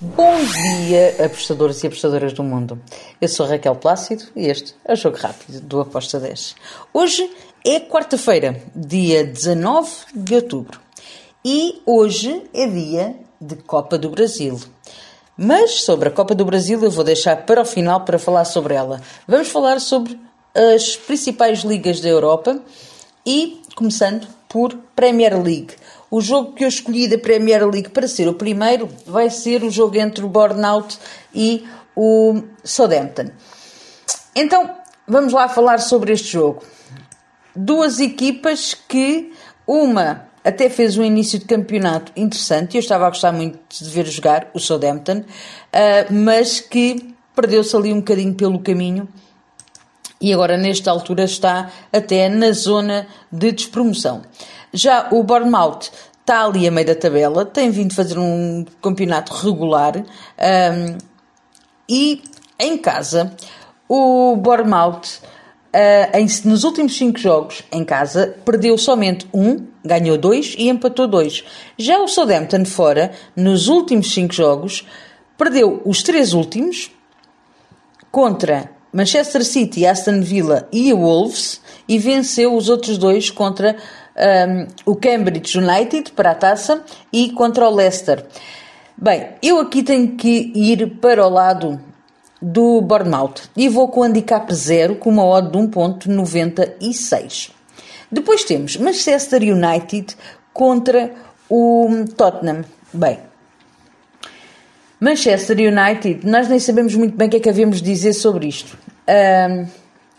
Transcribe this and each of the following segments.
Bom dia, apostadores e apostadoras do mundo. Eu sou Raquel Plácido e este é o Jogo Rápido do Aposta 10. Hoje é quarta-feira, dia 19 de outubro. E hoje é dia de Copa do Brasil. Mas sobre a Copa do Brasil eu vou deixar para o final para falar sobre ela. Vamos falar sobre as principais ligas da Europa e começando por Premier League. O jogo que eu escolhi da Premier League para ser o primeiro vai ser o jogo entre o Burnout e o Southampton. Então, vamos lá falar sobre este jogo. Duas equipas que uma até fez um início de campeonato interessante, eu estava a gostar muito de ver jogar o Southampton, uh, mas que perdeu-se ali um bocadinho pelo caminho e agora nesta altura está até na zona de despromoção. Já o Bournemouth está ali a meio da tabela, tem vindo fazer um campeonato regular um, e em casa o Bournemouth uh, em, nos últimos cinco jogos em casa perdeu somente um, ganhou dois e empatou dois. Já o Southampton fora, nos últimos cinco jogos, perdeu os três últimos contra Manchester City, Aston Villa e Wolves e venceu os outros dois contra um, o Cambridge United para a taça e contra o Leicester. Bem, eu aqui tenho que ir para o lado do Bournemouth e vou com o handicap zero com uma odd de 1.96. Depois temos Manchester United contra o Tottenham. Bem, Manchester United, nós nem sabemos muito bem o que é que havemos de dizer sobre isto. Uh,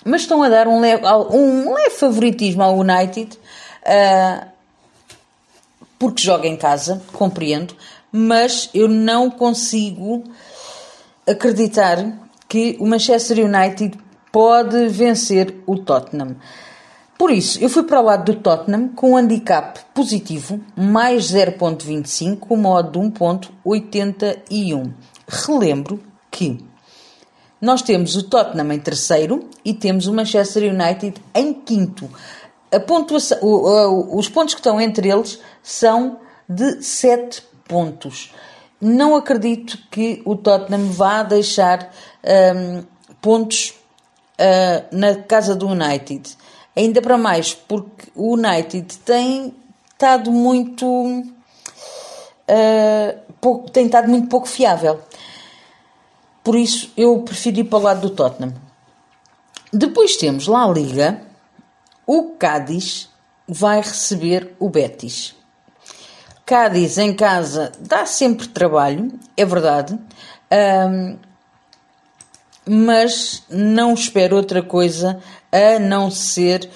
mas estão a dar um leve, um leve favoritismo ao United uh, porque joga em casa, compreendo, mas eu não consigo acreditar que o Manchester United pode vencer o Tottenham. Por isso, eu fui para o lado do Tottenham com um handicap positivo, mais 0.25, com modo de 1.81. Relembro que nós temos o Tottenham em terceiro e temos o Manchester United em quinto. Pontuação, os pontos que estão entre eles são de 7 pontos. Não acredito que o Tottenham vá deixar um, pontos uh, na casa do United. Ainda para mais, porque o United tem estado muito. Uh, pouco, tem estado muito pouco fiável. Por isso eu preferi ir para o lado do Tottenham. Depois temos lá a Liga. O Cádiz vai receber o Betis. Cádiz em casa dá sempre trabalho, é verdade. Mas não espero outra coisa a não ser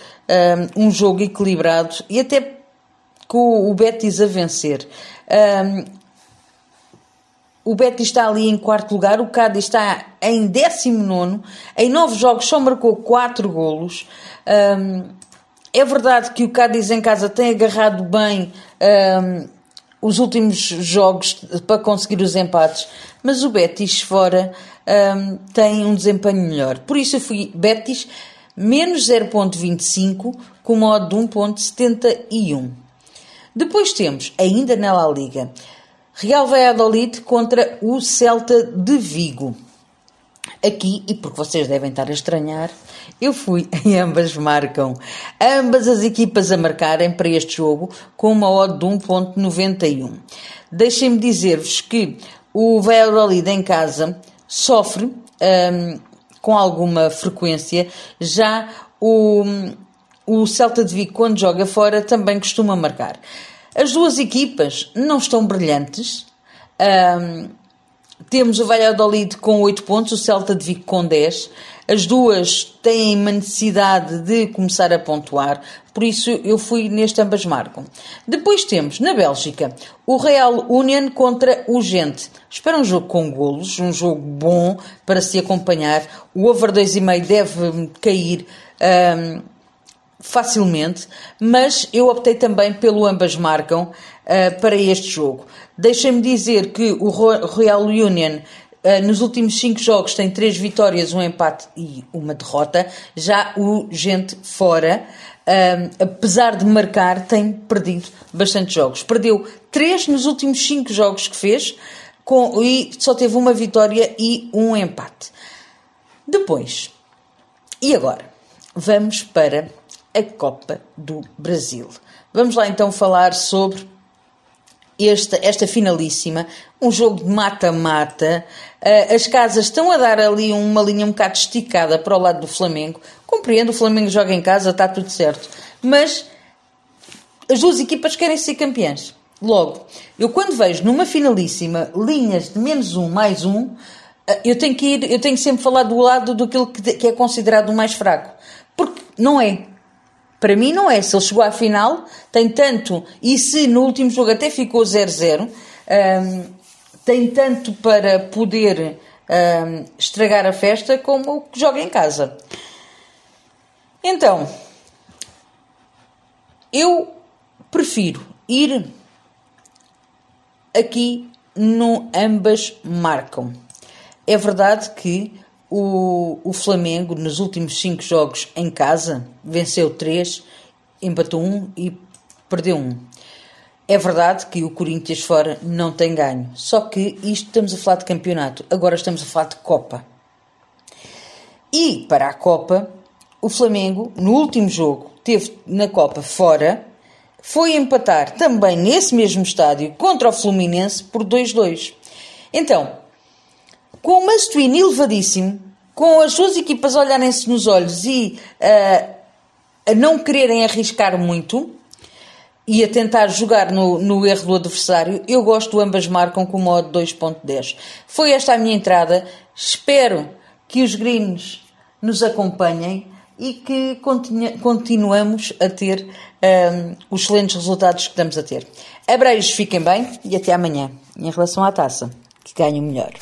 um, um jogo equilibrado e até com o Betis a vencer. Um, o Betis está ali em quarto lugar, o Cádiz está em décimo nono, em nove jogos só marcou quatro golos. Um, é verdade que o Cádiz em casa tem agarrado bem um, os últimos jogos para conseguir os empates, mas o Betis fora um, tem um desempenho melhor. Por isso eu fui Betis menos 0.25 com modo de 1.71. Depois temos, ainda na La Liga, Real Valladolid contra o Celta de Vigo. Aqui, e porque vocês devem estar a estranhar, eu fui em ambas marcam. Ambas as equipas a marcarem para este jogo com uma odd de 1.91. Deixem-me dizer-vos que o Valladolid em casa sofre um, com alguma frequência, já o, o Celta de Vigo, quando joga fora, também costuma marcar. As duas equipas não estão brilhantes. Um, temos o Valladolid com 8 pontos, o Celta de Vigo com 10. As duas têm uma necessidade de começar a pontuar, por isso eu fui neste ambas marcam. Depois temos, na Bélgica, o Real Union contra o Gente. Espera um jogo com golos, um jogo bom para se acompanhar. O over 2,5 deve cair um, facilmente, mas eu optei também pelo ambas marcam uh, para este jogo. Deixem-me dizer que o Real Union Uh, nos últimos cinco jogos tem três vitórias, um empate e uma derrota. Já o gente fora, uh, apesar de marcar, tem perdido bastante jogos. Perdeu três nos últimos cinco jogos que fez, com, e só teve uma vitória e um empate. Depois, e agora? Vamos para a Copa do Brasil. Vamos lá então falar sobre esta, esta finalíssima, um jogo de mata-mata. Uh, as casas estão a dar ali uma linha um bocado esticada para o lado do Flamengo. Compreendo, o Flamengo joga em casa, está tudo certo. Mas as duas equipas querem ser campeãs. Logo, eu quando vejo numa finalíssima linhas de menos um, mais um, eh, eu tenho que ir, eu tenho que sempre falar do lado daquilo que é considerado o mais fraco. Porque não é. Para mim não é. Se ele chegou à final, tem tanto, e se no último jogo até ficou 0-0, um, tem tanto para poder um, estragar a festa como o que joga em casa. Então, eu prefiro ir aqui no ambas marcam. É verdade que o, o Flamengo, nos últimos cinco jogos em casa, venceu três, empatou um e perdeu um. É verdade que o Corinthians fora não tem ganho. Só que isto estamos a falar de campeonato, agora estamos a falar de Copa. E para a Copa, o Flamengo, no último jogo, teve na Copa fora, foi empatar também nesse mesmo estádio contra o Fluminense por 2-2. Então, com o must elevadíssimo, com as duas equipas olharem-se nos olhos e uh, não quererem arriscar muito e a tentar jogar no, no erro do adversário, eu gosto do ambas marcam com o modo 2.10. Foi esta a minha entrada. Espero que os greens nos acompanhem e que continu continuamos a ter um, eh, os excelentes resultados que estamos a ter. Abreios, fiquem bem e até amanhã. Em relação à taça, que ganhe melhor.